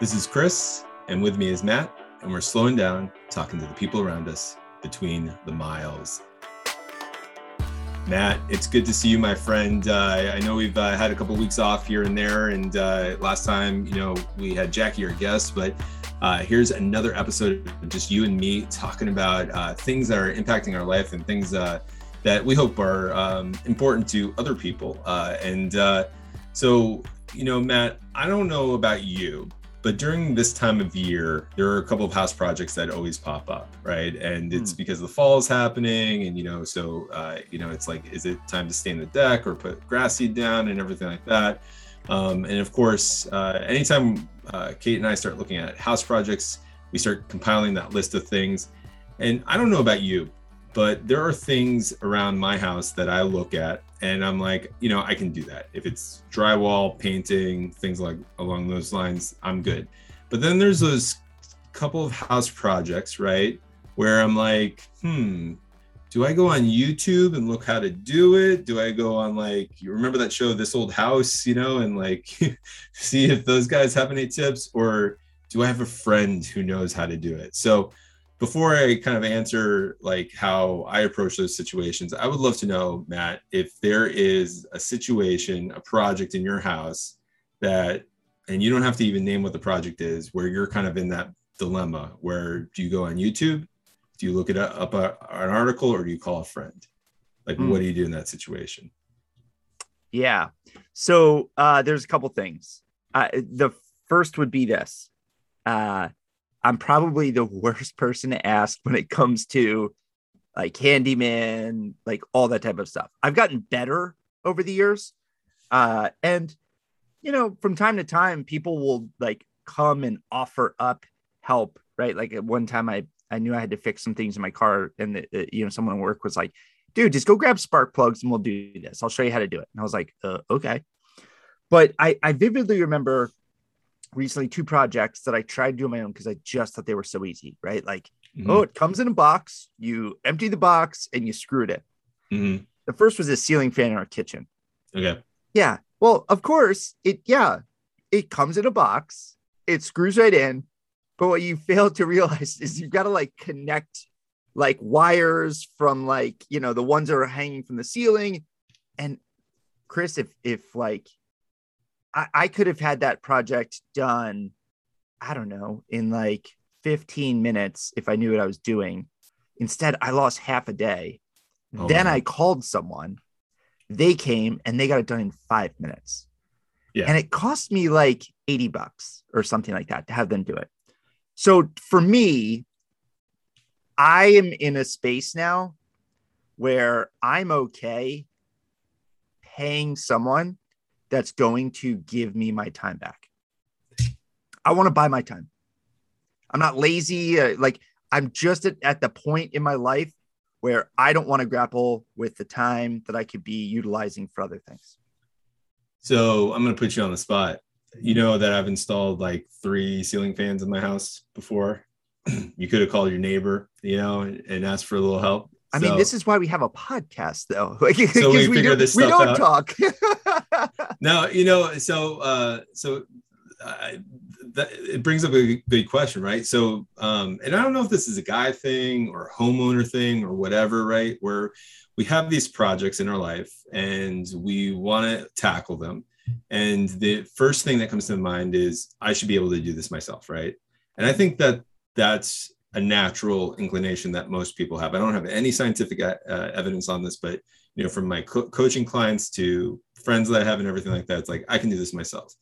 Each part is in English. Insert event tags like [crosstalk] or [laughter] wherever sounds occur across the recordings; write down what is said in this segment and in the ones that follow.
This is Chris, and with me is Matt, and we're slowing down, talking to the people around us between the miles. Matt, it's good to see you, my friend. Uh, I know we've uh, had a couple weeks off here and there, and uh, last time, you know, we had Jackie, our guest, but uh, here's another episode of just you and me talking about uh, things that are impacting our life and things uh, that we hope are um, important to other people. and so, you know, Matt, I don't know about you, but during this time of year there are a couple of house projects that always pop up right? And it's mm. because the fall is happening and you know so uh, you know it's like is it time to stain the deck or put grass seed down and everything like that? Um, and of course uh, anytime uh, kate and i start looking at house projects we start compiling that list of things. And i don't know about you but there are things around my house that I look at and I'm like, you know, I can do that. If it's drywall, painting, things like along those lines, I'm good. But then there's those couple of house projects, right? Where I'm like, hmm, do I go on YouTube and look how to do it? Do I go on like you remember that show This Old House, you know, and like [laughs] see if those guys have any tips or do I have a friend who knows how to do it? So before I kind of answer like how I approach those situations, I would love to know, Matt, if there is a situation, a project in your house that, and you don't have to even name what the project is, where you're kind of in that dilemma where do you go on YouTube? Do you look it up uh, an article or do you call a friend? Like, mm. what do you do in that situation? Yeah. So uh, there's a couple things. Uh, the first would be this. Uh, I'm probably the worst person to ask when it comes to like handyman, like all that type of stuff. I've gotten better over the years. Uh, and, you know, from time to time, people will like come and offer up help, right? Like at one time, I, I knew I had to fix some things in my car, and, the, you know, someone at work was like, dude, just go grab spark plugs and we'll do this. I'll show you how to do it. And I was like, uh, okay. But I, I vividly remember recently two projects that I tried to do on my own because I just thought they were so easy, right? Like, mm-hmm. oh, it comes in a box, you empty the box and you screwed it. Mm-hmm. The first was a ceiling fan in our kitchen. Okay. Yeah. Well, of course, it, yeah, it comes in a box, it screws right in. But what you [laughs] fail to realize is you've got to like connect like wires from like, you know, the ones that are hanging from the ceiling. And Chris, if, if like I, I could have had that project done, I don't know, in like 15 minutes if I knew what I was doing. Instead, I lost half a day. Oh, then. I called someone. They came and they got it done in five minutes. Yeah. And it cost me like 80 bucks or something like that to have them do it. So for me, I am in a space now where I'm okay paying someone that's going to give me my time back. I want to buy my time. I'm not lazy. Uh, like I'm just at, at the point in my life where I don't want to grapple with the time that I could be utilizing for other things. So I'm going to put you on the spot. You know that I've installed like three ceiling fans in my house before. [clears throat] you could have called your neighbor, you know, and, and asked for a little help. I so, mean, this is why we have a podcast, though. Like, [laughs] so we, we, do, this we don't out. talk. [laughs] no, you know, so uh, so uh, that it brings up a good question, right? So, um, and I don't know if this is a guy thing or a homeowner thing or whatever, right? Where we have these projects in our life and we want to tackle them, and the first thing that comes to mind is I should be able to do this myself, right? And I think that that's a natural inclination that most people have. I don't have any scientific uh, evidence on this, but you know, from my co- coaching clients to friends that I have and everything like that, it's like I can do this myself.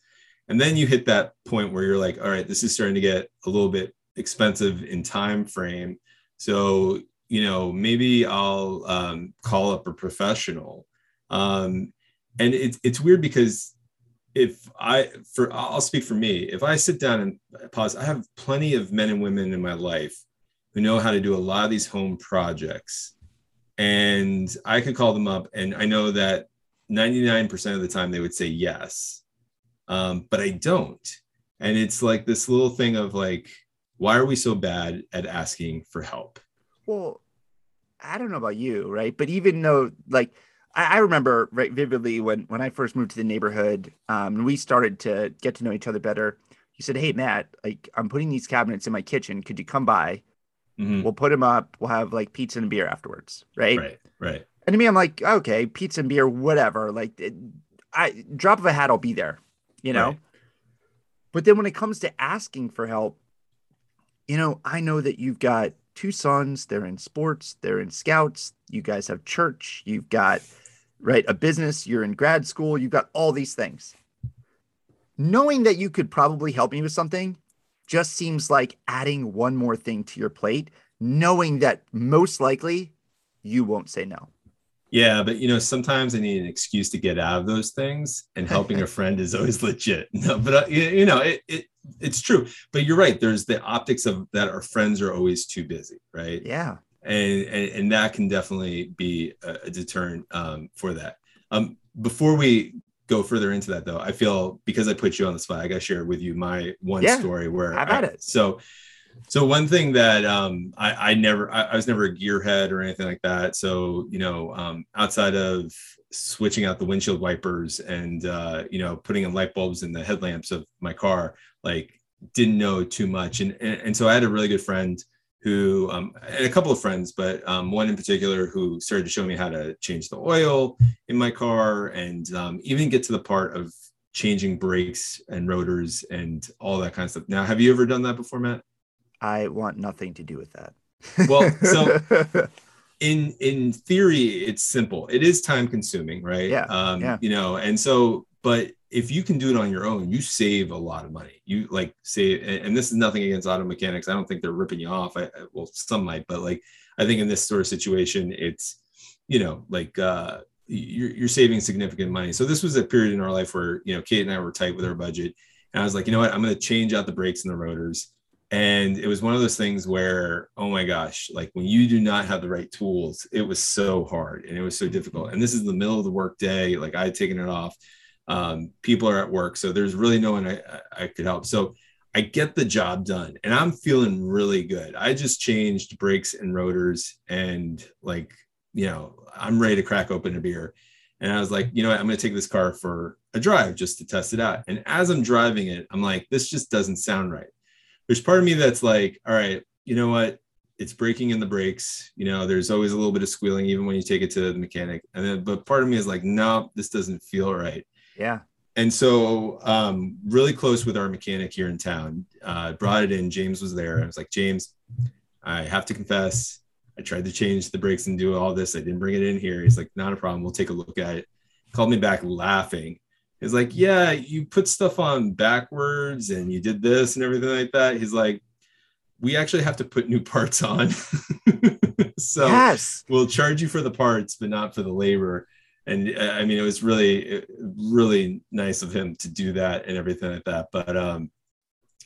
And then you hit that point where you're like, all right, this is starting to get a little bit expensive in time frame. So you know, maybe I'll um, call up a professional. Um, and it's it's weird because if I for I'll speak for me. If I sit down and pause, I have plenty of men and women in my life who know how to do a lot of these home projects. And I could call them up and I know that 99% of the time they would say yes. Um, but I don't. And it's like this little thing of like, why are we so bad at asking for help? Well, I don't know about you, right? But even though like I, I remember right vividly when when I first moved to the neighborhood, um, and we started to get to know each other better. he said, Hey, Matt, like I'm putting these cabinets in my kitchen. Could you come by? Mhm. We'll put them up. We'll have like pizza and beer afterwards. Right. Right. Right. And to me, I'm like, okay, pizza and beer, whatever. Like, it, I drop of a hat, I'll be there, you know. Right. But then when it comes to asking for help, you know, I know that you've got two sons. They're in sports. They're in scouts. You guys have church. You've got right a business. You're in grad school. You've got all these things. Knowing that you could probably help me with something just seems like adding one more thing to your plate. Knowing that most likely you won't say no. Yeah, but you know, sometimes I need an excuse to get out of those things, and [laughs] helping a friend is always legit. [laughs] No, but uh, you, you know, it, it it's true. But you're right. There's the optics of that our friends are always too busy, right? Yeah. And and, and that can definitely be a, deterrent um, for that. Um, before we go further into that, though, I feel because I put you on the spot, I got to share with you my one Yeah, story where I've I- it. So. So one thing that um, I, I never, I, I was never a gearhead or anything like that. So you know, um, outside of switching out the windshield wipers and uh, you know putting in light bulbs in the headlamps of my car, like didn't know too much. And and, and so I had a really good friend who, um, and a couple of friends, but um, one in particular who started to show me how to change the oil in my car and um, even get to the part of changing brakes and rotors and all that kind of stuff. Now, have you ever done that before, Matt? I want nothing to do with that. Well, so [laughs] in in theory it's simple it is time consuming right Yeah, um yeah. you know and so but if you can do it on your own you save a lot of money. You like and, and this is nothing against auto mechanics. I don't think they're ripping you off. I, I well some might but like i think in this sort of situation it's you know like uh you're, you're saving significant money. So this was a period in our life where you know kate and i were tight with our budget and i was like you know what? I'm going to change out the brakes and the rotors. And it was one of those things where oh my gosh like when you do not have the right tools it was so hard and it was so difficult. And this is the middle of the work day like i had taken it off um, people are at work so there's really no one I, I could help so i get the job done and i'm feeling really good i just changed brakes and rotors and like you know i'm ready to crack open a beer and i was like you know what i'm going to take this car for a drive just to test it out and as i'm driving it i'm like this just doesn't sound right there's part of me that's like, all right, you know what? It's breaking in the brakes. You know, there's always a little bit of squealing even when you take it to the mechanic. And then, but part of me is like, no, this doesn't feel right. Yeah. And so, um, really close with our mechanic here in town, uh, brought it in. James was there. I was like, James, I have to confess, I tried to change the brakes and do all this. I didn't bring it in here. He's like, not a problem. We'll take a look at it. Called me back laughing. He's like, yeah, you put stuff on backwards and you did this and everything like that. He's like, we actually have to put new parts on. [laughs] so yes. we'll charge you for the parts, but not for the labor. And uh, I mean, it was really, really nice of him to do that and everything like that. But, um,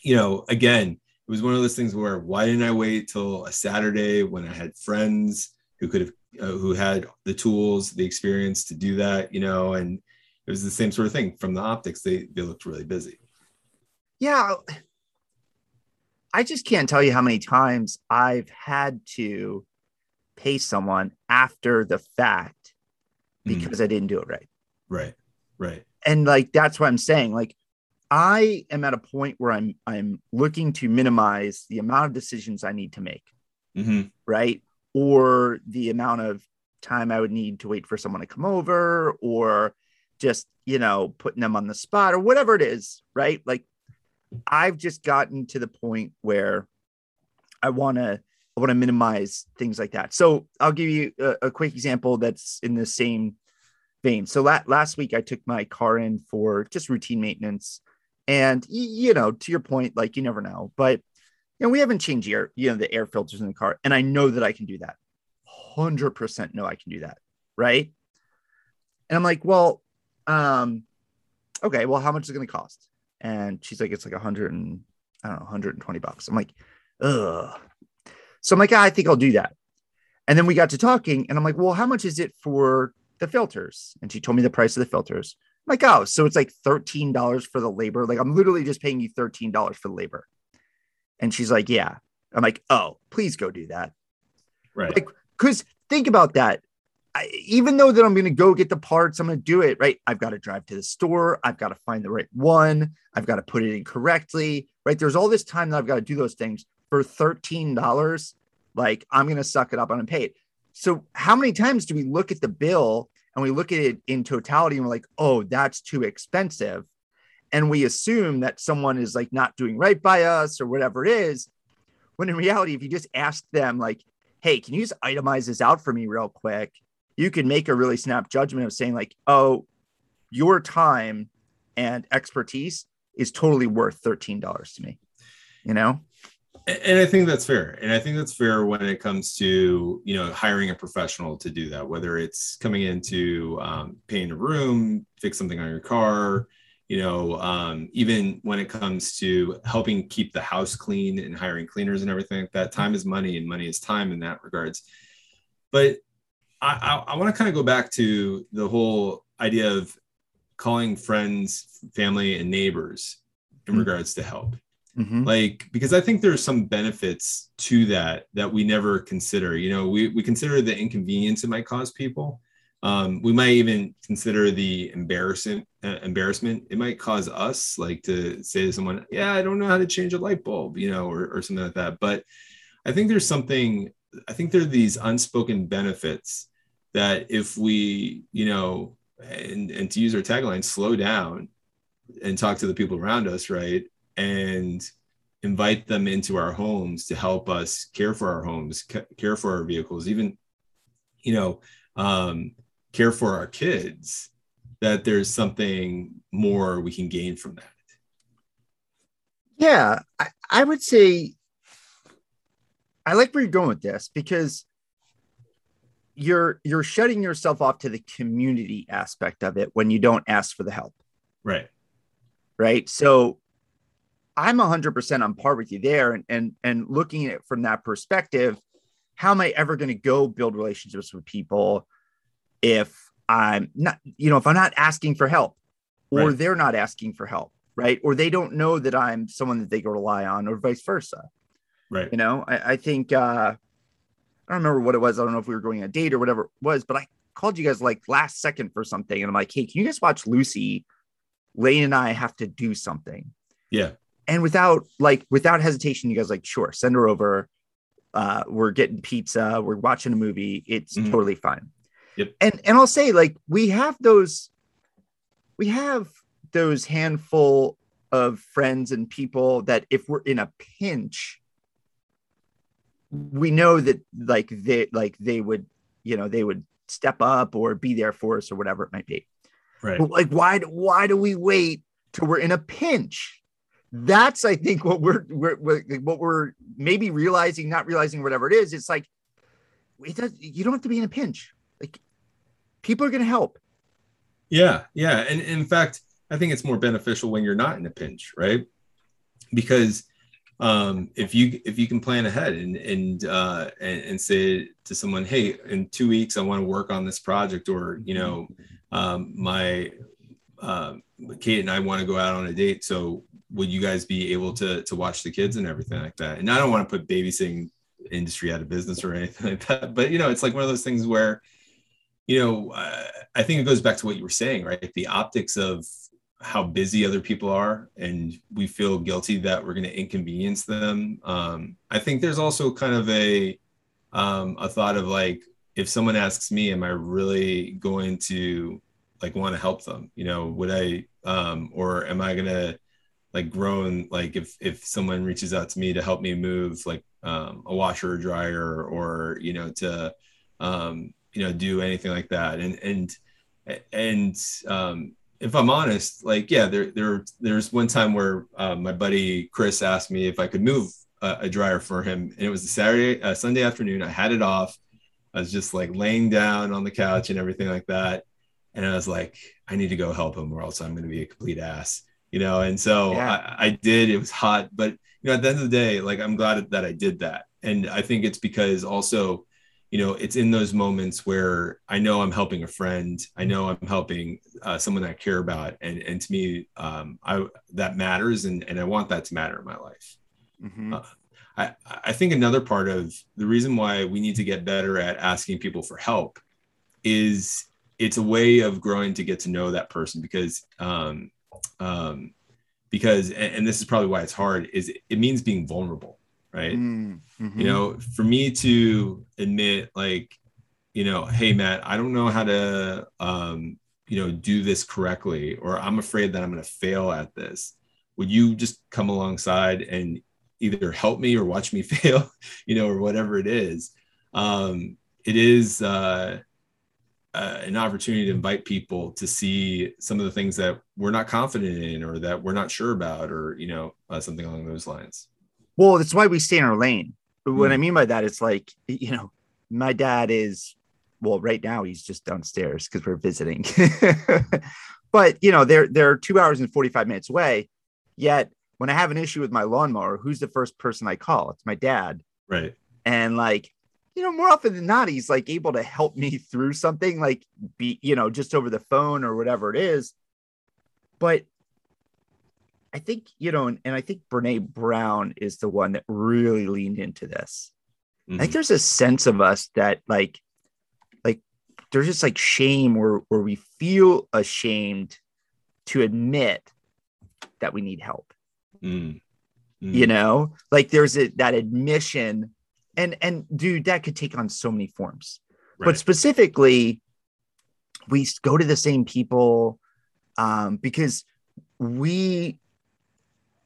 you know, again, it was one of those things where why didn't I wait till a Saturday when I had friends who could have, uh, who had the tools, the experience to do that, you know, and it was the same sort of thing from the optics. They, they looked really busy. Yeah. I just can't tell you how many times I've had to pay someone after the fact Mhm. because I didn't do it right. Right. Right. And like that's what I'm saying. Like I am at a point where I'm I'm looking to minimize the amount of decisions I need to make, hmm right? Or the amount of time I would need to wait for someone to come over or just, you know, putting them on the spot or whatever it is, right? Like I've just gotten to the point where I want to I want to minimize things like that. So I'll give you a, a quick example that's in the same vein. So la- last week I took my car in for just routine maintenance, and you know, to your point, like you never know, but you know, we haven't changed air, you know, the air filters in the car, and I know that I can do that. Hundred percent know I can do that, right? And I'm like, well, um, okay, well, how much is it going to cost? And she's like, it's like a hundred and I don't know, 120 bucks. I'm like, ugh. So I'm like, "Ah, I think I'll do that. And then we got to talking, and I'm like, well, how much is it for the filters? And she told me the price of the filters. I'm like, oh, so it's like $13 for the labor. Like, I'm literally just paying you $13 for the labor. And she's like, yeah. I'm like, oh, please go do that. Right. Like, because think about that. I, even though that I'm going to go get the parts, I'm going to do it right. I've got to drive to the store. I've got to find the right one. I've got to put it in correctly. Right. There's all this time that I've got to do those things for $13. Like I'm going to suck it up it. So how many times do we look at the bill and we look at it in totality and we're like, oh, that's too expensive. And we assume that someone is like not doing right by us or whatever it is. When in reality, if you just ask them, like, hey, can you just itemize this out for me real quick? You can make a really snap judgment of saying, like, oh, your time and expertise is totally worth $13 to me, you know? And i think that's fair and i think that's fair when it comes to you know hiring a professional to do that whether it's coming in to um, paint a room fix something on your car you know um, even when it comes to helping keep the house clean and hiring cleaners and everything like that time is money and money is time in that regards but i i, I want to kind of go back to the whole idea of calling friends family and neighbors in mm-hmm. regards to help Mm-hmm. Like, because I think there's some benefits to that that we never consider. You know, we, we consider the inconvenience it might cause people. Um, we might even consider the embarrassment uh, embarrassment it might cause us, like to say to someone, "Yeah, I don't know how to change a light bulb," you know, or, or something like that. But I think there's something. I think there are these unspoken benefits that if we, you know, and and to use our tagline, slow down and talk to the people around us, right? And invite them into our homes to help us care for our homes, care for our vehicles, even, you know, um, care for our kids, that there's something more we can gain from that. Yeah, I, I would say I like where you're going with this because you're you're shutting yourself off to the community aspect of it when you don't ask for the help. Right. Right. So I'm 100% on par with you there. And, and, and looking at it from that perspective, how am I ever going to go build relationships with people if I'm not, you know, if I'm not asking for help or right. they're not asking for help, right? Or they don't know that I'm someone that they can rely on or vice versa. Right. You know, I, I think, uh, I don't remember what it was. I don't know if we were going on a date or whatever it was, but I called you guys like last second for something. And I'm like, hey, can you guys watch Lucy? Lane and I have to do something. Yeah and without like without hesitation, you guys like, sure, send her over. Uh, we're getting pizza, we're watching a movie. It's mm-hmm. totally fine. Yep. And and I'll say, like, we have those, we have those handful of friends and people that if we're in a pinch, we know that like they like they would, you know, they would step up or be there for us or whatever it might be. Right. But like, why why do we wait till we're in a pinch? That's i think what we're, we're, what we're maybe realizing not realizing whatever it is it's like it does you don't have to be in a pinch. Like people are going to help. Yeah yeah. And in fact i think it's more beneficial when you're not in a pinch right? Because um, if you if you can plan ahead and and, uh, and and say to someone, hey, in two weeks I want to work on this project, or you know, um, my uh, Kate and I want to go out on a date, so would you guys be able to to watch the kids and everything like that? And I don't want to put babysitting industry out of business or [laughs] anything like that, but you know, it's like one of those things where, you know, uh, I think it goes back to what you were saying, right? The optics of how busy other people are, and we feel guilty that we're going to inconvenience them. Um, I think there's also kind of a um, a thought of like, if someone asks me, am I really going to like want to help them? You know, would I, um, or am I to like grown like if if someone reaches out to me to help me move like um, a washer or dryer or you know to um, you know do anything like that. And and and um, if I'm honest like yeah there there there's one time where uh, my buddy Chris asked me if I could move a, a dryer for him and it was a Saturday uh, Sunday afternoon. I had it off. I was just like laying down on the couch and everything like that and I was like I need to go help him or else I'm going to be a complete ass you know and so yeah. I, I, did it was hot but you know at the end of the day like i'm glad that i did that and i think it's because also you know it's in those moments where i know i'm helping a friend i know i'm helping uh, someone i care about and and to me um, i that matters and and i want that to matter in my life mm-hmm. uh, I, I think another part of the reason why we need to get better at asking people for help is it's a way of growing to get to know that person because um, um, because and, and, this is probably why it's hard is it means being vulnerable right? Mm-hmm. you know for me to admit like you know hey matt i don't know how to um, you know do this correctly or i'm afraid that i'm going to fail at this. Would you just come alongside and either help me or watch me [laughs] fail you know or whatever it is? Um, it is uh, uh, an opportunity to invite people to see some of the things that we're not confident in or that we're not sure about or you know uh, something along those lines. Well that's why we stay in our lane. But what mm. i mean by that it's like you know my dad is well right now he's just downstairs because we're visiting. [laughs] But you know they're they're two hours and 45 minutes away. Yet when i have an issue with my lawnmower who's the first person i call? It's my dad. Right. And like you know, more often than not, he's like able to help me through something, like be, you know, just over the phone or whatever it is. But I think, you know, and, and I think Brene Brown is the one that really leaned into this. Mm-hmm. I think mm-hmm. there's a sense of us that like, like there's just like shame where where we feel ashamed to admit that we need help. Mm. Mm. You know, like there's a, that admission and and dude that could take on so many forms right. but specifically we go to the same people um, because we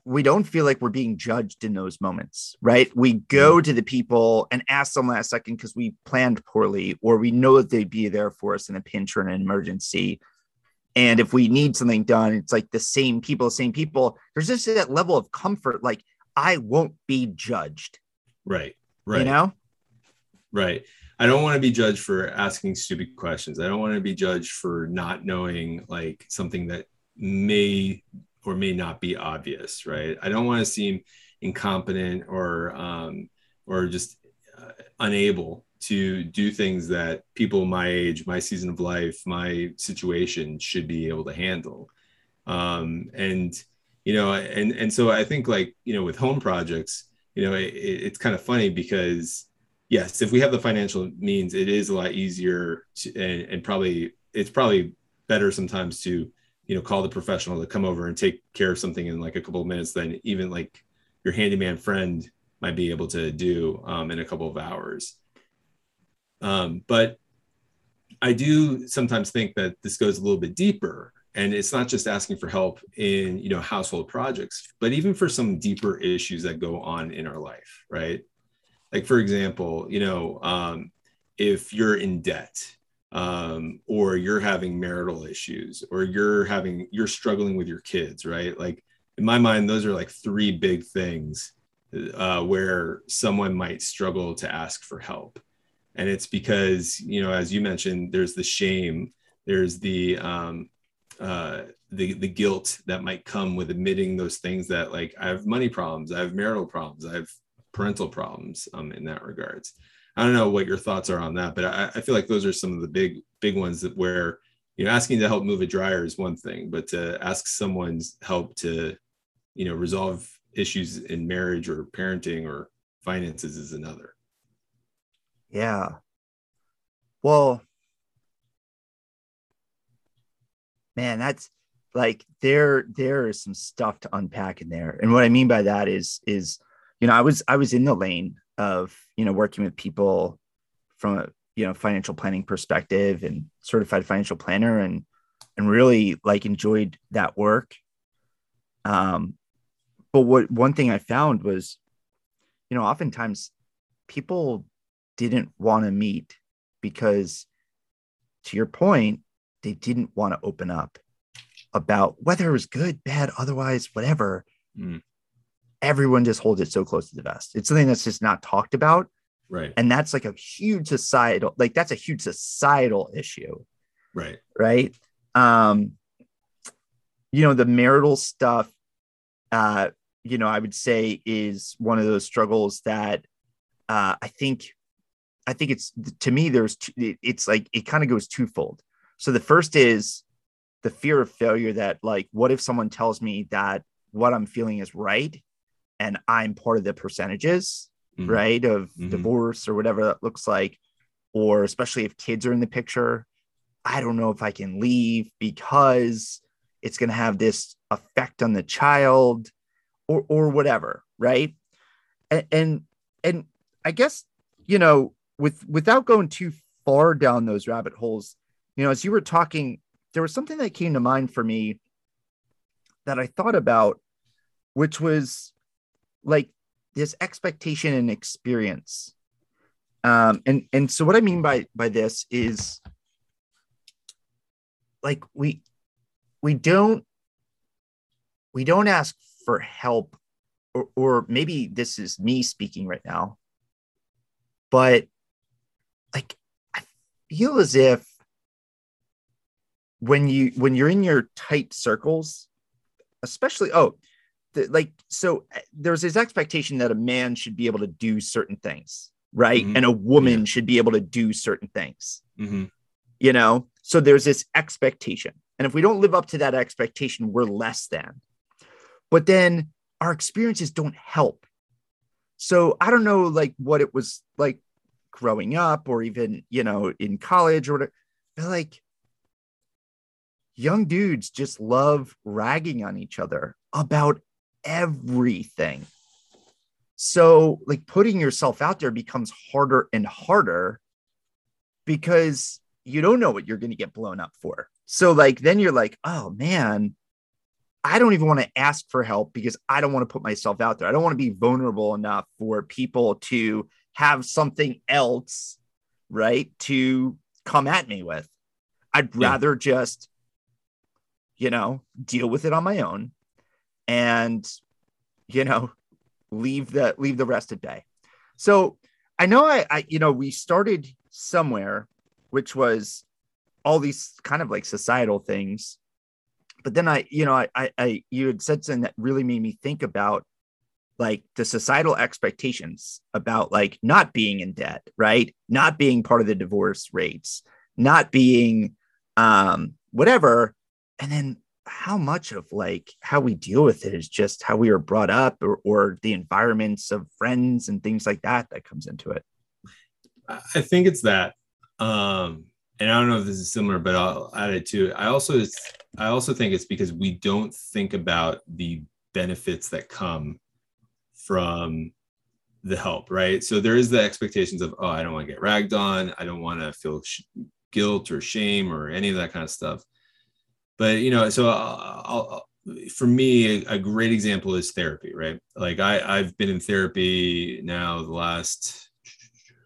we don't feel like we're being judged in those moments, right? We go mm. to the people and ask them last second because we planned poorly, or we know that they'd be there for us in a pinch or an emergency. And if we need something done, it's like the same people, same people. There's just that level of comfort, like I won't be judged. Right. Right. You know? Right. I don't want to be judged for asking stupid questions. I don't want to be judged for not knowing like something that may or may not be obvious, right? I don't want to seem incompetent or um, or just uh, unable to do things that people my age, my season of life, my situation should be able to handle. Um, and you know, and and so I think like you know with home projects, you know, it, it's kind of funny because yes, if we have the financial means, it is a lot easier to, and, and probably it's probably better sometimes to you know call the professional to come over and take care of something in like a couple of minutes than even like your handyman friend might be able to do um, in a couple of hours. Um, but I do sometimes think that this goes a little bit deeper and it's not just asking for help in you know household projects but even for some deeper issues that go on in our life right? Like for example you know um, if you're in debt um, or you're having marital issues or you're having you're struggling with your kids right? Like in my mind those are like three big things uh, where someone might struggle to ask for help. And it's because you know as you mentioned there's the shame there's the um, uh, the the guilt that might come with admitting those things that like I have money problems, I have marital problems, I have parental problems um, in that regards. I don't know what your thoughts are on that, but I, I feel like those are some of the big big ones that where you know asking to help move a dryer is one thing, but to ask someone's help to you know resolve issues in marriage or parenting or finances is another. Yeah. Well, man, that's like there there is some stuff to unpack in there. And what I mean by that is is you know, I was I was in the lane of, you know, working with people from a, you know, financial planning perspective and certified financial planner and and really like enjoyed that work. Um but what one thing I found was you know, oftentimes people didn't want to meet because to your point they didn't want to open up about whether it was good, bad, otherwise, whatever. Mm. Everyone just holds it so close to the vest. It's something that's just not talked about. Right. And that's like a huge societal, like that's a huge societal issue. Right. Right. Um, you know, the marital stuff, uh, you know, I would say is one of those struggles that uh, I think, I think it's to me, there's, it's like, it kind of goes twofold. So the first is the fear of failure that like what if someone tells me that what I'm feeling is right and I'm part of the percentages, mm-hmm. right? Of mm-hmm. divorce or whatever that looks like. or especially if kids are in the picture, I don't know if I can leave because it's going to have this effect on the child or or whatever, right? And and, and I guess you know, with without going too far down those rabbit holes, you know, as you were talking, there was something that came to mind for me that I thought about, which was like this expectation and experience. Um, and and so what I mean by by this is like we we don't we don't ask for help or, or maybe this is me speaking right now but like i feel as if when you when you're in your tight circles especially oh the, like so uh, there's this expectation that a man should be able to do certain things right mm-hmm. and a woman yeah. should be able to do certain things mm-hmm. you know so there's this expectation and if we don't live up to that expectation we're less than but then our experiences don't help so i don't know like what it was like growing up or even you know in college or whatever but like young dudes just love ragging on each other about everything. So, like, putting yourself out there becomes harder and harder because you don't know what you're going to get blown up for. So, like, then you're like, oh man, I don't even want to ask for help because I don't want to put myself out there. I don't want to be vulnerable enough for people to have something else, right, to come at me with. I'd rather yeah. just you know, deal with it on my own and, you know, leave the leave the rest at bay. So I know I, I you know, we started somewhere, which was all these kind of like societal things. But then I, you know, I, I, I you had said something that really made me think about like the societal expectations about like not being in debt, right? Not being part of the divorce rates, not being um whatever and then how much of like how we deal with it is just how we are brought up or, or the environments of friends and things like that that comes into it? I think it's that um and i don't know if this is similar but i'll add it to it. I also i also think it's because we don't think about the benefits that come from the help right? So there is the expectations of oh i don't want to get ragged on. I don't want to feel sh- guilt or shame or any of that kind of stuff but you know so I'll, I'll, for me a, a, great example is therapy right? Like i i've been in therapy now the last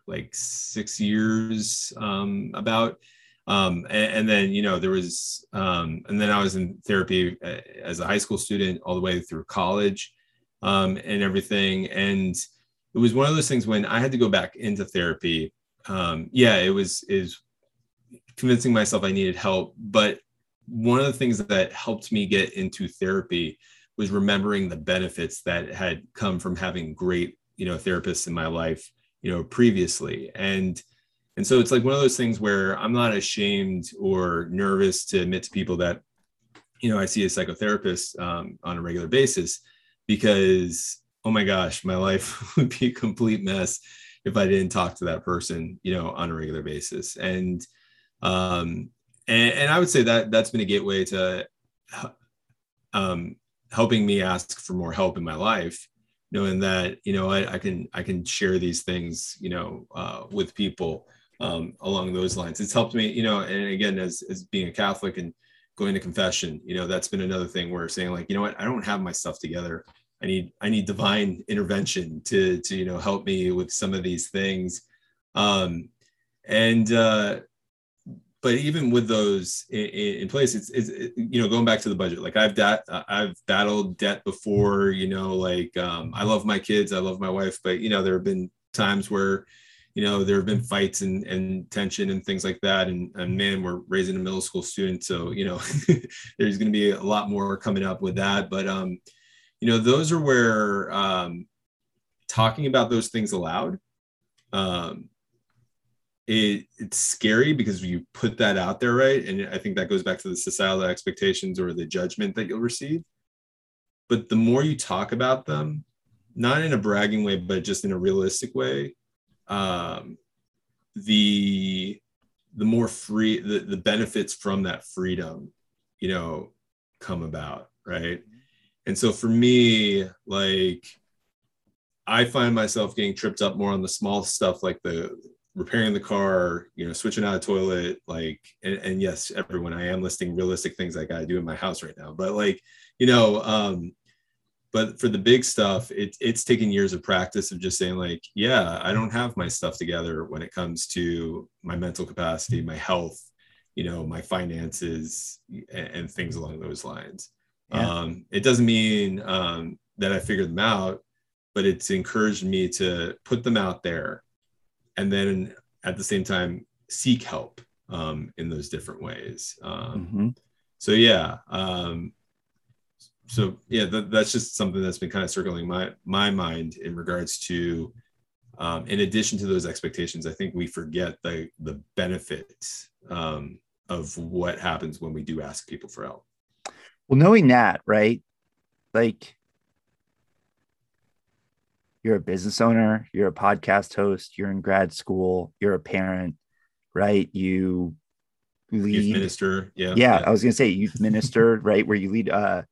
like six years um about um and, and then you know there was um and then i was in therapy uh, as a high school student all the way through college um and everything. And it was one of those things when i had to go back into therapy um yeah it was is convincing myself i needed help but one of the things that helped me get into therapy was remembering the benefits that had come from having great you know therapists in my life you know previously. And and so it's like one of those things where i'm not ashamed or nervous to admit to people that you know i see a psychotherapist um, on a regular basis because oh my gosh my life [laughs] would be a complete mess if i didn't talk to that person you know on a regular basis. And um and, and I would say that that's been a gateway to um, helping me ask for more help in my life, knowing that you know I, I can I can share these things you know uh, with people um, along those lines. It's helped me, you know, and again as as being a Catholic and going to confession, you know, that's been another thing where saying like, you know what, I don't have my stuff together. I need I need divine intervention to to you know help me with some of these things. Um, and uh, but even with those in, in place, it's, it's it, you know going back to the budget. Like I've dat I've battled debt before. You know, like um, I love my kids, I love my wife, but you know there have been times where you know there have been fights and, and tension and things like that and, and man we're raising a middle school student so you know [laughs] there's going to be a lot more coming up with that but um you know those are where um talking about those things aloud um it, it's scary because you put that out there right? And i think that goes back to the societal expectations or the judgment that you'll receive. But the more you talk about them not in a bragging way but just in a realistic way um, the the more free the, the benefits from that freedom you know come about right? And so for me like i find myself getting tripped up more on the small stuff like the repairing the car you know switching out a toilet like and, and yes everyone i am listing realistic things i gotta do in my house right now but like you know um but for the big stuff it, it's taken years of practice of just saying like yeah i don't have my stuff together when it comes to my mental capacity my health you know my finances and, and things along those lines yeah. um, it doesn't mean um, that i figured them out but it's encouraged me to put them out there and then at the same time seek help um, in those different ways um, mm-hmm. so yeah um, so yeah, that, that's just something that's been kind of circling my my mind in regards to. Um, in addition to those expectations, I think we forget the the benefits um, of what happens when we do ask people for help. Well, knowing that, right? Like, you're a business owner, you're a podcast host, you're in grad school, you're a parent, right? You lead youth minister, yeah, yeah. yeah. I was gonna say youth minister, [laughs] right? Where you lead uh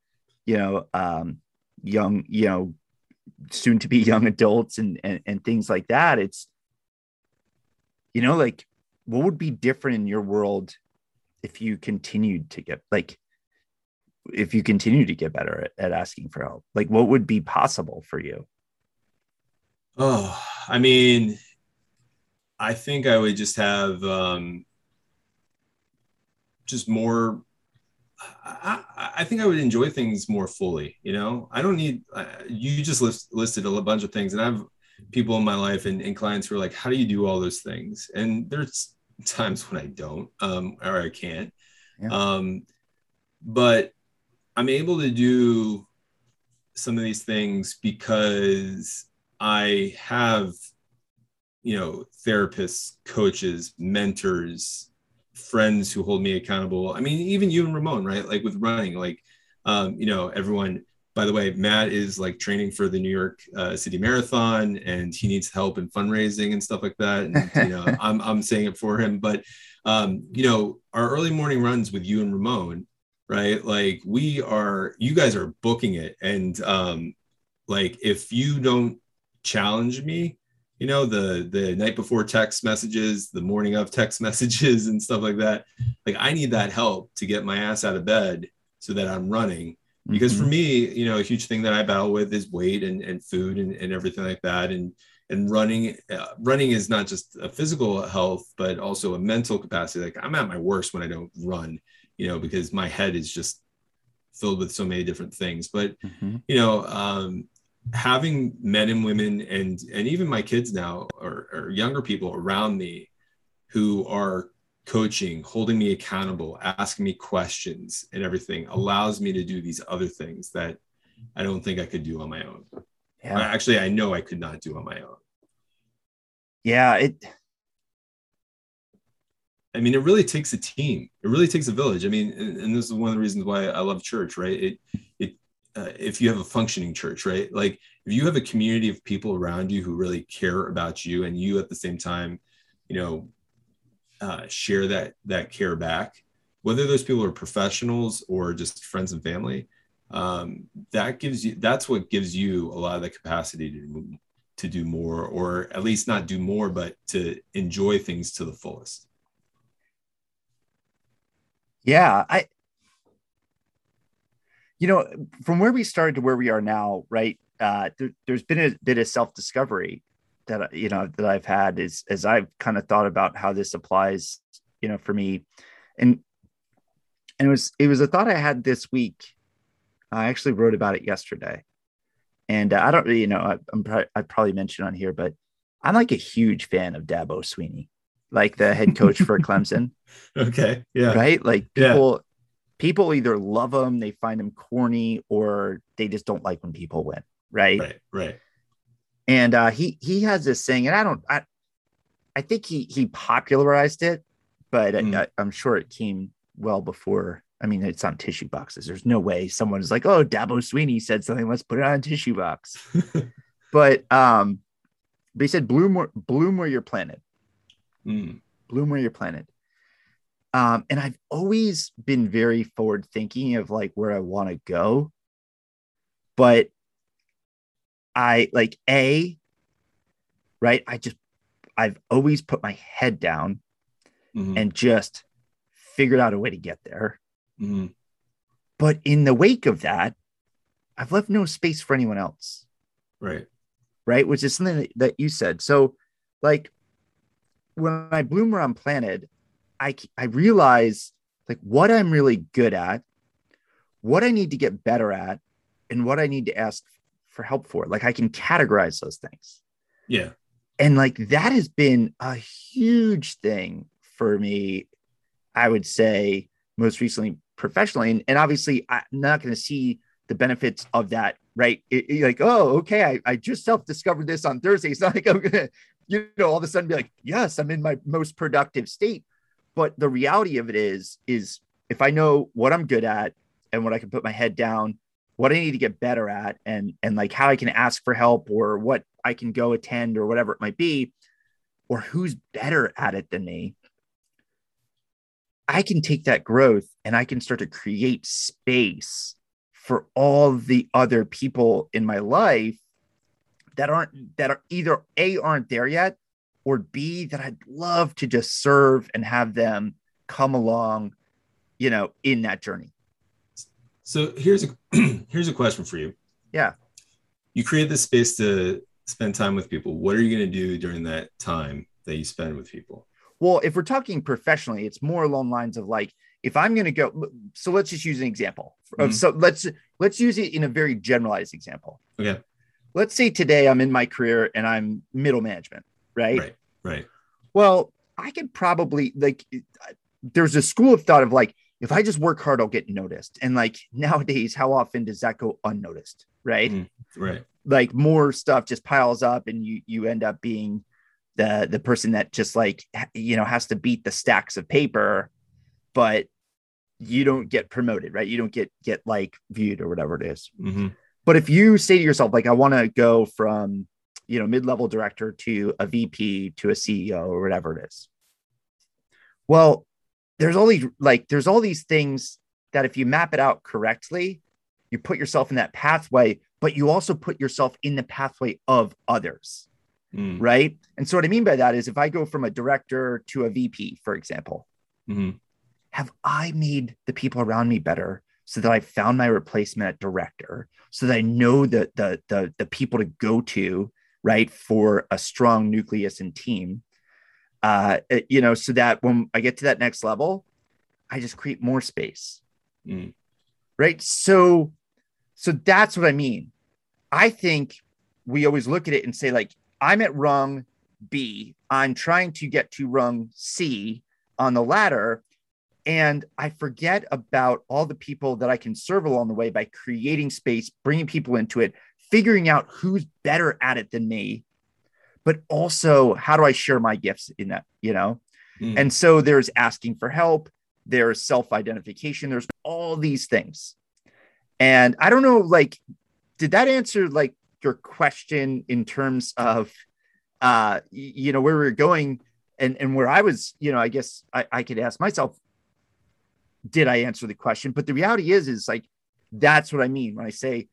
you know, um, young, you know, soon to be young adults and, and and things like that. It's, you know, like what would be different in your world if you continued to get like if you continue to get better at, at asking for help? Like what would be possible for you? Oh, I mean, I think I would just have um just more I, I, think I would enjoy things more fully. You know, I don't need. Uh, you just list, listed a bunch of things, and I have people in my life and, and, clients who are like, "How do you do all those things?" And there's times when I don't, um, or I can't. Yeah. Um, but I'm able to do some of these things because I have, you know, therapists, coaches, mentors, friends who hold me accountable. I mean, even you and Ramon, right? Like with running, like, um, you know, everyone, by the way, Matt is like training for the New York uh, City Marathon and he needs help in fundraising and stuff like that. And, you know, [laughs] I'm, I'm saying it for him, but, um, you know, our early morning runs with you and Ramon, right? Like we are, you guys are booking it. And, um, like, if you don't challenge me, you know the the night before text messages the morning of text [laughs] messages and stuff like that. Like i need that help to get my ass out of bed so that i'm running. Because mm-hmm. for me you know a huge thing that i battle with is weight and, and food and, and everything like that. And and running uh, running is not just a physical health but also a mental capacity. Like i'm at my worst when i don't run you know because my head is just filled with so many different things. But mm-hmm. you know um having men and women and and even my kids now or, or younger people around me who are coaching holding me accountable asking me questions and everything allows me to do these other things that i don't think i could do on my own. Yeah. actually i know i could not do on my own. Yeah it i mean it really takes a team. It really takes a village. I mean and, and this is one of the reasons why i love church right? It it uh, if you have a functioning church, right? Like if you have a community of people around you who really care about you, and you at the same time, you know, uh, share that that care back, whether those people are professionals or just friends and family, um, that gives you that's what gives you a lot of the capacity to to do more, or at least not do more, but to enjoy things to the fullest. Yeah, I you know, from where we started to where we are now, right? Uh, there, has been a bit of self discovery that you know that I've had is as I've kind of thought about how this applies, you know, for me, and and it was it was a thought I had this week. I actually wrote about it yesterday, and uh, I don't, you know, I, I'm I probably mentioned on here, but I'm like a huge fan of Dabo Swinney, like the head coach for [laughs] Clemson. Okay, yeah, right. Like people, people either love them, they find them corny, or they just don't like when people win. Right. Right. Right. And uh, he he has this saying, and I don't I I think he he popularized it, but mm. I, I'm sure it came well before. I mean, it's on tissue boxes. There's no way someone is like, "Oh, Dabo Swinney said something. Let's put it on a tissue box." [laughs] but um, but he said, "Bloom, where, bloom where you're planted." Mm. bloom where you're planted. Um, and I've always been very forward thinking of like where I want to go. But I like A, right? I just, I've always put my head down Mhm. and just figured out a way to get there. Mhm. But in the wake of that, I've left no space for anyone else. Right. right? Which is something that, you said. So, like, when I bloom I'm planted, I I realize like what I'm really good at, what I need to get better at, and what I need to ask for help for. Like, I can categorize those things, Yeah. and like that has been a huge thing for me. I would say most recently professionally, and, and obviously I'm not going to see the benefits of that right it, it- like oh okay I, I just self-discovered this on thursday it's not like i'm gonna you know all of a sudden be like yes i'm in my most productive state but the reality of it is is if i know what i'm good at and what i can put my head down what i need to get better at and and like how i can ask for help or what i can go attend or whatever it might be or who's better at it than me i can take that growth and i can start to create space for all the other people in my life that aren't that are either a aren't there yet or b that i'd love to just serve and have them come along you know in that journey So here's a [clears throat] here's a question for you. Yeah. You create this space to spend time with people. What are you going to do during that time that you spend with people? well if we're talking professionally it's more along lines of like if i'm going to go so let's just use an example of Mhm. so let's let's use it in a very generalized example Okay. let's say today i'm in my career and i'm middle management right Right. Right. Well, I could probably like there's a school of thought of like if I just work hard, I'll get noticed. And like [laughs] nowadays, how often does that go unnoticed? Right. Mhm. Right. Like more stuff just piles up and you you end up being the the person that just like you know has to beat the stacks of paper, but you don't get promoted, right? You don't get get like viewed or whatever it is. hmm But if you say to yourself, like, I want to go from, you know, mid-level director to a VP to a CEO or whatever it is. Well, there's these like there's all these things that if you map it out correctly, you put yourself in that pathway, but you also put yourself in the pathway of others, Mm. right? And so what I mean by that is if I go from a director to a VP, for example, hmm have I made the people around me better so that I found my replacement at director, so that I know the the the, the people to go to, right, for a strong nucleus and team, uh, you know, so that when I get to that next level, I just create more space, Mm. right? So, so that's what I mean. I think we always look at it and say like, I'm at rung B, I'm trying to get to rung C on the ladder and I forget about all the people that I can serve along the way by creating space, bringing people into it, figuring out who's better at it than me, but also how do I share my gifts in that, you know? Mm. And so there's asking for help, there's self identification, there's all these things. And I don't know, like, did that answer like your question in terms of, uh, you know, where we are going and, and where I was, you know, I guess I, I could ask myself, did I answer the question? But the reality is, is like, that's what I mean when I say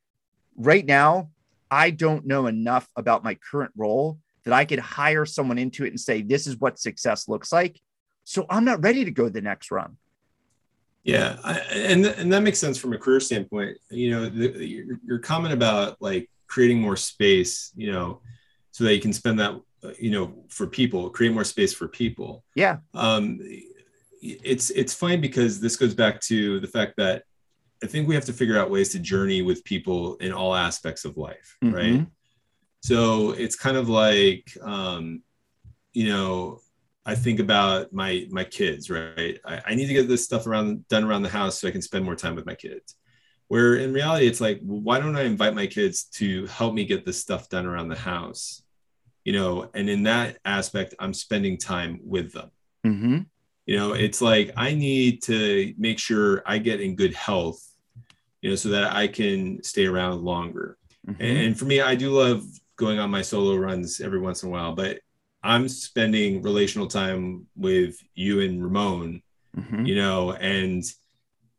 right now, I don't know enough about my current role that I could hire someone into it and say, this is what success looks like. So I'm not ready to go the next run. Yeah, I, and and that makes sense from a career standpoint. You know, the, your, your comment about like creating more space, you know, so that you can spend that, you know, for people, create more space for people. Yeah. Um, it's it's fine because this goes back to the fact that I think we have to figure out ways to journey with people in all aspects of life, right? Mhm. So it's kind of like, um, you know, I think about my my kids, right? I, I need to get this stuff around done around the house so I can spend more time with my kids. Where in reality, it's like, well, why don't I invite my kids to help me get this stuff done around the house? You know, and in that aspect, I'm spending time with them. Mhm. You know, it's like I need to make sure I get in good health, you know, so that I can stay around longer. Mhm. And for me, I do love going on my solo runs every once in a while, but I'm spending relational time with you and Ramon, mm-hmm. you know, and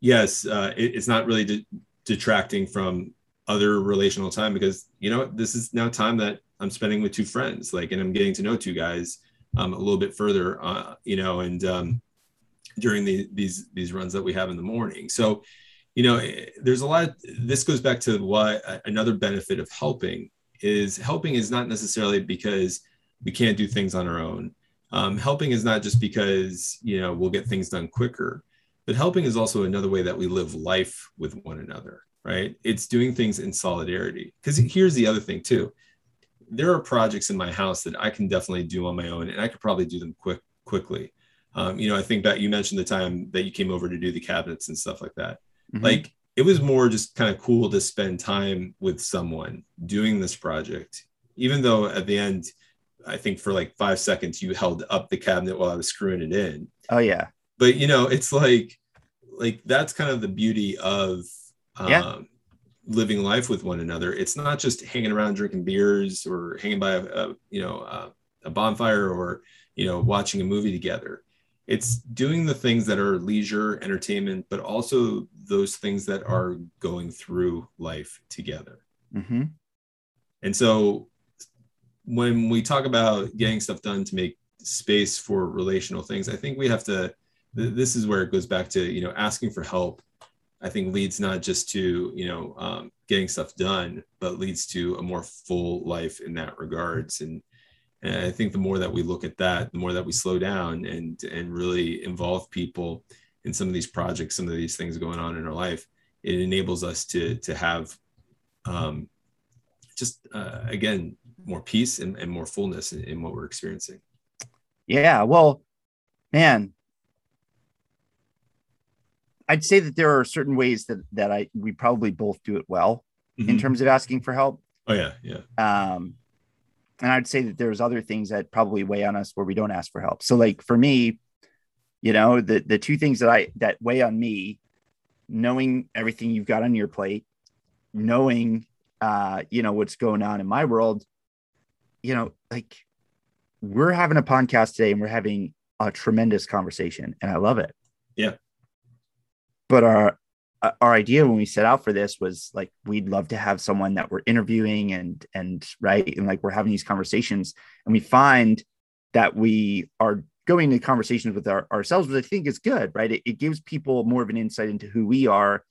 yes, uh, it, it's not really de- detracting from other relational time because you know this is now time that I'm spending with two friends, like, and I'm getting to know two guys um, a little bit further, uh, you know, and um, during the, these these runs that we have in the morning. So, you know, there's a lot. Of, this goes back to why another benefit of helping is helping is not necessarily because we can't do things on our own. Um, helping is not just because you know we'll get things done quicker, but helping is also another way that we live life with one another. Right? It's doing things in solidarity. Because here's the other thing too. There are projects in my house that I can definitely do on my own, and I could probably do them quick quickly. Um, you know, I think that you mentioned the time that you came over to do the cabinets and stuff like that. Mm-hmm. Like it was more just kind of cool to spend time with someone doing this project, even though at the end I think for like five seconds you held up the cabinet while I was screwing it in. Oh yeah. But you know, it's like like that's kind of the beauty of um, yeah. living life with one another. It's not just hanging around drinking beers or hanging by a, a you know a, a bonfire or you know watching a movie together. It's doing the things that are leisure entertainment, but also those things that are going through life together. Mm-hmm. And so when we talk about getting stuff done to make space for relational things, I think we have to. This is where it goes back to you know asking for help. I think leads not just to you know um, getting stuff done, but leads to a more full life in that regards. And, and I think the more that we look at that, the more that we slow down and and really involve people in some of these projects, some of these things going on in our life, it enables us to to have um, just uh, again more peace and, and more fullness in, in, what we're experiencing. Yeah well man i'd say that there are certain ways that that i we probably both do it well mm-hmm. in terms of asking for help. Oh yeah yeah. Um and i'd say that there's other things that probably weigh on us where we don't ask for help so like for me you know the the two things that i that weigh on me knowing everything you've got on your plate knowing uh, you know, what's going on in my world, you know, like we're having a podcast today and we're having a tremendous conversation and I love it. Yeah. But our uh, our idea when we set out for this was like we'd love to have someone that we're interviewing and and right and like we're having these conversations. And we find that we are going into conversations with our, ourselves which i think is good right? It, it gives people more of an insight into who we are.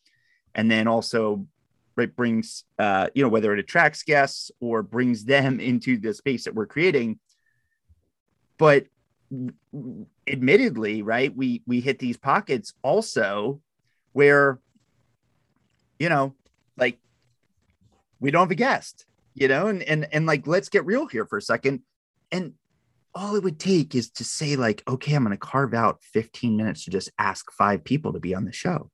And then also right brings uh, you know whether it attracts guests or brings them [laughs] into the space that we're creating. But admittedly right we we hit these pockets also where you know like we don't have a guest you know and and and like let's get real here for a second and all it would take is to say like okay i'm going to carve out 15 minutes to just ask five people to be on the show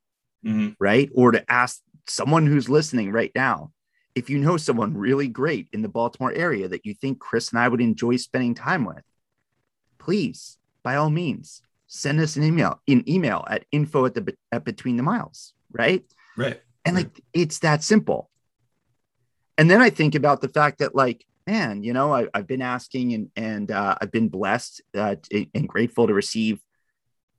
mm-hmm. right or to ask someone who's listening right now, if you know someone really great in the Baltimore area that you think Chris and I would enjoy spending time with, please, by all means, send us an email, an email at info at the at between the miles, right? Right. And like it's that simple. And then I think about the fact that like, man, you know, I, have been asking and and uh, I've been blessed uh, and grateful to receive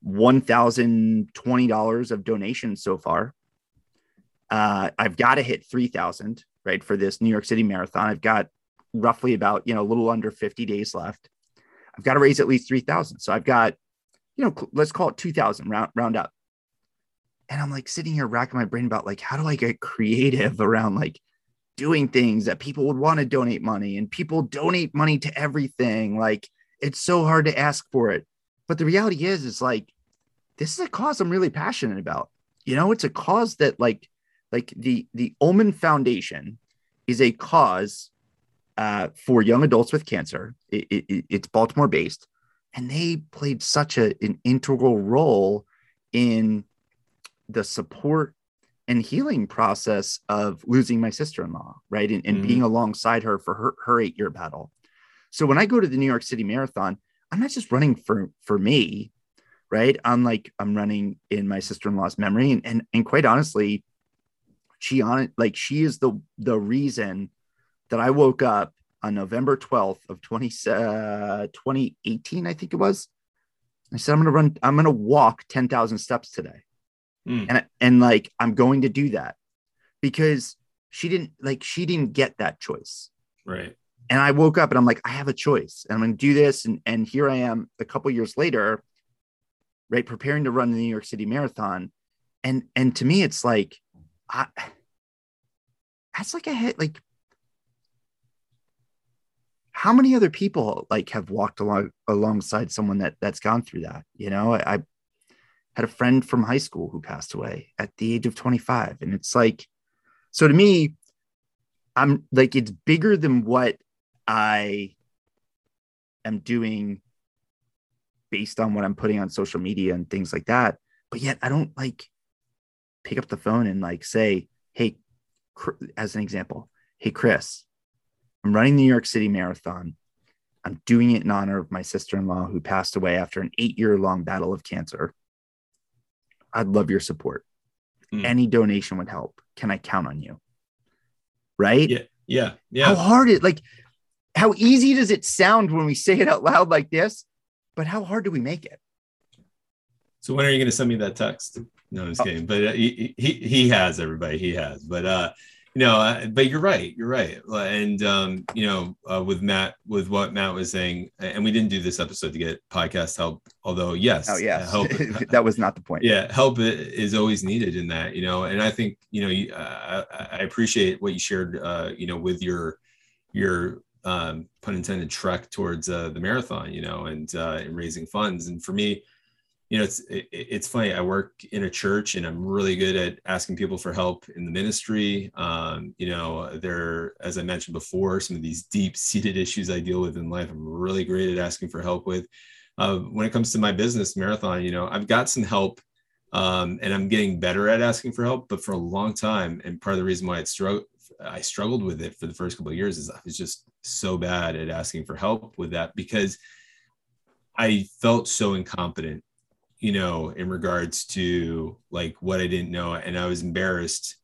one thousand twenty dollars of donations so far uh, I've got to hit 3,000, right, for this New York City Marathon. I've got roughly about, you know, a little under 50 days left. I've got to raise at least 3,000. So I've got, you know, let's call it 2,000 round, round up. And I'm like sitting here racking my brain about like, how do I get creative around like doing things that people would want to donate money and people donate money to everything. Like it's so hard to ask for it. But the reality is, is like, this is a cause I'm really passionate about. You know, it's a cause that like like the the Ulman Foundation is a cause uh, for young adults with cancer. It, it, it's Baltimore based, and they played such a, an integral role in the support and healing process of losing my sister-in-law, right, and, and mm-hmm. being alongside her for her her eight-year battle. So when I go to the New York City Marathon, I'm not just running for for me, right? I'm like I'm running in my sister-in-law's memory, and and, and quite honestly, she on like she is the the reason that I woke up on November 12th of 20, uh, 2018, I think it was. I said, I'm going to run, I'm going to walk 10,000 steps today. Mm. And, and like, I'm going to do that because she didn't like, she didn't get that choice. Right. And I woke up and I'm like, I have a choice and I'm going to do this. And, and here I am a couple years later, right. Preparing to run the New York city marathon. And, and to me, it's like, I, that's like a hit, like how many other people like have walked along alongside someone that that's gone through that you know I, I, had a friend from high school who passed away at the age of 25 and it's like so to me i'm like it's bigger than what i am doing based on what i'm putting on social media and things like that but yet i don't like pick up the phone and like say hey as an example hey chris I'm running the New York City Marathon. I'm doing it in honor of my sister in law who passed away after an eight year long battle of cancer. I'd love your support. Mm. Any donation would help. Can I count on you? Right? Yeah. Yeah. Yeah. How hard it like how easy does it sound when we say it out loud like this? But how hard do we make it? So when are you going to send me that text? No, I'm just oh. kidding. But uh, he, he he has everybody. He has. But uh you know, uh, but you're right. You're right. And um, you know, uh, with Matt, with what Matt was saying, and we didn't do this episode to get podcast help. Although, yes, oh yes, help. [laughs] that was not the point. Yeah, help is always needed in that. You know, and I think you know, you, uh, I appreciate what you shared. Uh, you know, with your your um, pun intended trek towards uh, the marathon. You know, and uh, and raising funds. And for me, you know, it's it, it's funny. I work in a church, and I'm really good at asking people for help in the ministry. Um, you know, there, as I mentioned before, some of these deep-seated issues I deal with in life. I'm really great at asking for help with. Uh, when it comes to my business marathon, you know, I've got some help, um, and I'm getting better at asking for help. But for a long time, and part of the reason why it struggled, I struggled with it for the first couple of years, is I was just so bad at asking for help with that because I felt so incompetent you know, in regards to like what I didn't know. And I was embarrassed,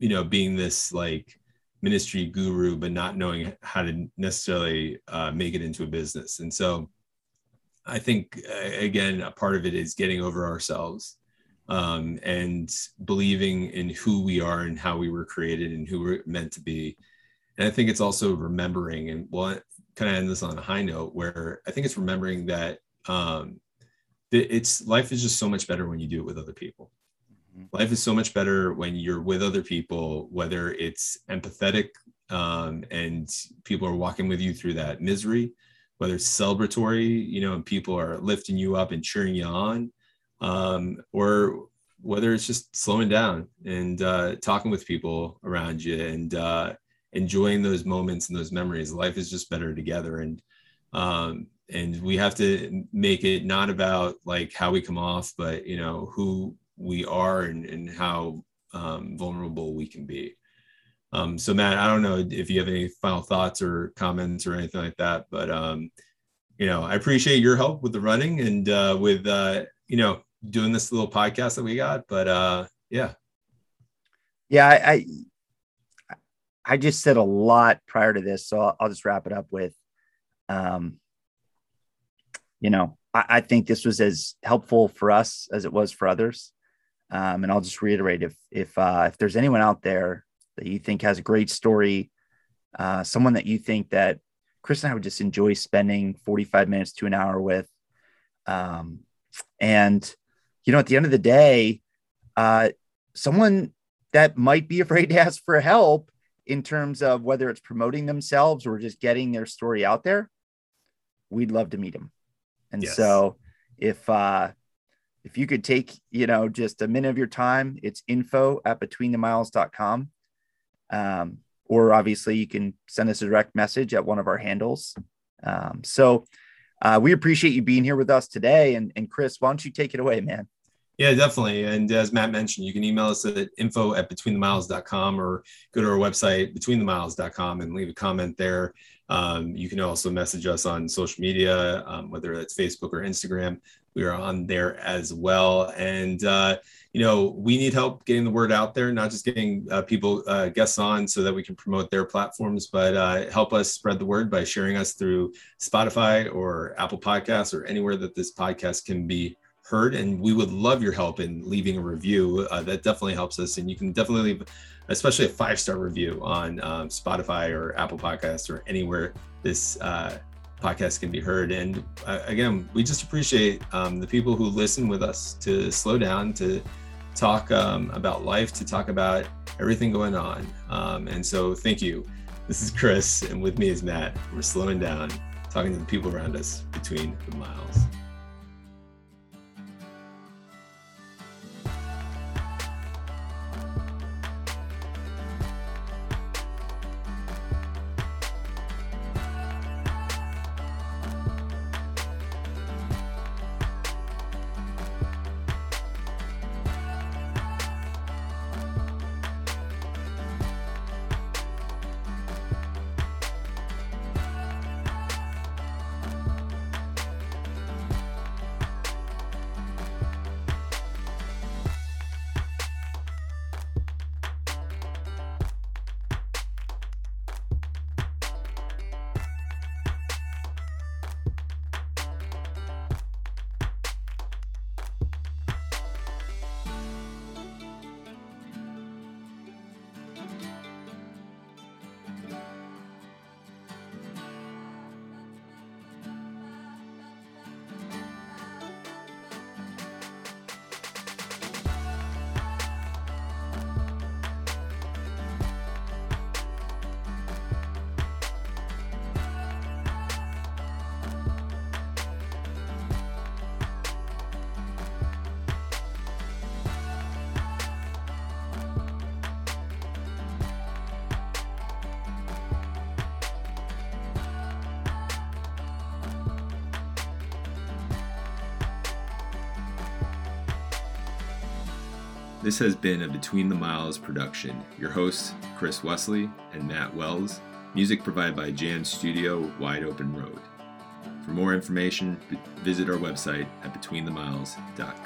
you know, being this like ministry guru, but not knowing how to necessarily uh, make it into a business. And so I think, again, a part of it is getting over ourselves um, and believing in who we are and how we were created and who we're meant to be. And I think it's also remembering, and well, kind of end this on a high note where I think it's remembering that um, it's life is just so much better when you do it with other people. Mm-hmm. life is so much better when you're with other people whether it's empathetic um, and people are walking with you through that misery whether it's celebratory you know and people are lifting you up and cheering you on um, or whether it's just slowing down and uh, talking with people around you and uh, enjoying those moments and those memories. Life is just better together. And um, and we have to make it not about like how we come off but you know who we are and, and how um, vulnerable we can be. Um, so matt i don't know if you have any final thoughts or comments or anything like that but um, you know i appreciate your help with the running and uh, with uh, you know doing this little podcast that we got but uh, yeah. Yeah I, I i just said a lot prior to this so i'll, I'll just wrap it up with um, you know, I, I, think this was as helpful for us as it was for others. Um, and I'll just reiterate if if uh, if there's anyone out there that you think has a great story, uh, someone that you think that Chris and I would just enjoy spending 45 minutes to an hour with, um, and you know, at the end of the day, uh, someone that might be afraid to ask for help in terms of whether it's promoting themselves or just getting their story out there, we'd love to meet them. And yes. so if uh if you could take, you know, just a minute of your time, it's info at betweenthemiles.com. Um, or obviously you can send us a direct message at one of our handles. Um, so uh, we appreciate you being here with us today. And, and Chris, why don't you take it away, man? Yeah, definitely. And as Matt mentioned, you can email us at info at betweenthemiles.com or go to our website, betweenthemiles.com, and leave a comment there. Um, you can also message us on social media, um, whether that's Facebook or Instagram. We are on there as well. And, uh, you know, we need help getting the word out there, not just getting uh, people uh, guests on so that we can promote their platforms, but uh, help us spread the word by sharing us through Spotify or Apple Podcasts or anywhere that this podcast can be heard. And we would love your help in leaving a review. Uh, that definitely helps us. And you can definitely leave, especially a five star review on um, Spotify or Apple Podcasts or anywhere this uh, podcast can be heard. And uh, again, we just appreciate um, the people who listen with us to slow down, to talk um, about life, to talk about everything going on. Um, and so, thank you. This is Chris, and with me is Matt. We're slowing down, talking to the people around us between the miles. This has been a Between the Miles production. Your hosts, Chris Wesley and Matt Wells. Music provided by Jam Studio, Wide Open Road. For more information, visit our website at betweenthemiles.com.